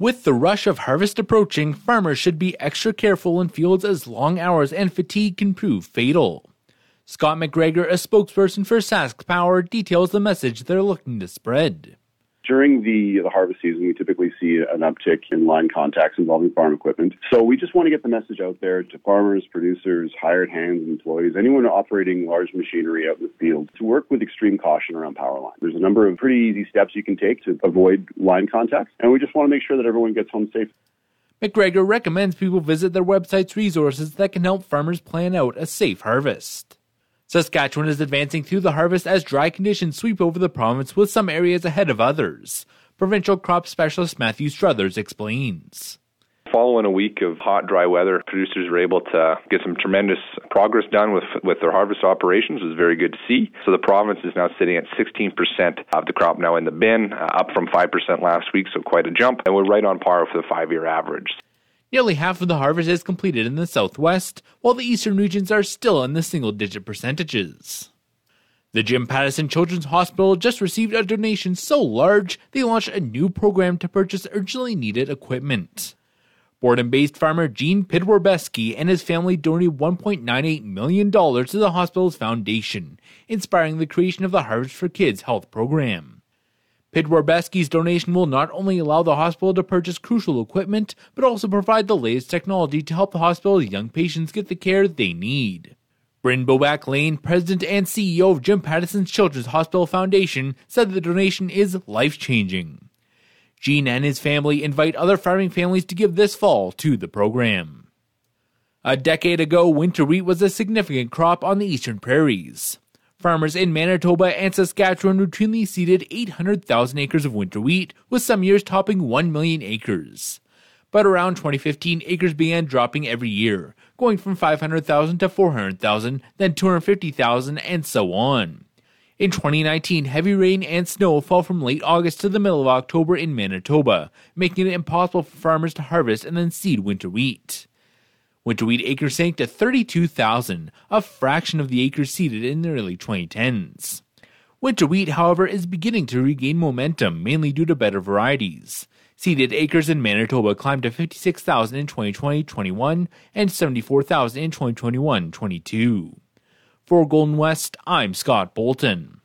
With the rush of harvest approaching, farmers should be extra careful in fields as long hours and fatigue can prove fatal. Scott McGregor, a spokesperson for Sask Power, details the message they're looking to spread. During the, the harvest season, we typically see an uptick in line contacts involving farm equipment. So we just want to get the message out there to farmers, producers, hired hands, employees, anyone operating large machinery out in the field to work with extreme caution around power lines. There's a number of pretty easy steps you can take to avoid line contacts, and we just want to make sure that everyone gets home safe. McGregor recommends people visit their website's resources that can help farmers plan out a safe harvest. Saskatchewan is advancing through the harvest as dry conditions sweep over the province, with some areas ahead of others. Provincial crop specialist Matthew Struthers explains. Following a week of hot, dry weather, producers were able to get some tremendous progress done with with their harvest operations. It was very good to see. So the province is now sitting at 16% of the crop now in the bin, uh, up from 5% last week, so quite a jump. And we're right on par with the five-year average. Nearly half of the harvest is completed in the southwest, while the eastern regions are still in the single digit percentages. The Jim Pattison Children's Hospital just received a donation so large they launched a new program to purchase urgently needed equipment. Borden based farmer Gene Pidwerbeski and his family donated $1.98 million to the hospital's foundation, inspiring the creation of the Harvest for Kids health program. Pidwerbeski's donation will not only allow the hospital to purchase crucial equipment, but also provide the latest technology to help the hospital's young patients get the care they need. Bryn Boback Lane, president and CEO of Jim Pattison's Children's Hospital Foundation, said the donation is life changing. Gene and his family invite other farming families to give this fall to the program. A decade ago, winter wheat was a significant crop on the eastern prairies. Farmers in Manitoba and Saskatchewan routinely seeded 800,000 acres of winter wheat, with some years topping 1 million acres. But around 2015, acres began dropping every year, going from 500,000 to 400,000, then 250,000, and so on. In 2019, heavy rain and snow fell from late August to the middle of October in Manitoba, making it impossible for farmers to harvest and then seed winter wheat. Winter wheat acres sank to 32,000, a fraction of the acres seeded in the early 2010s. Winter wheat, however, is beginning to regain momentum, mainly due to better varieties. Seeded acres in Manitoba climbed to 56,000 in 2020-21 and 74,000 in 2021-22. For Golden West, I'm Scott Bolton.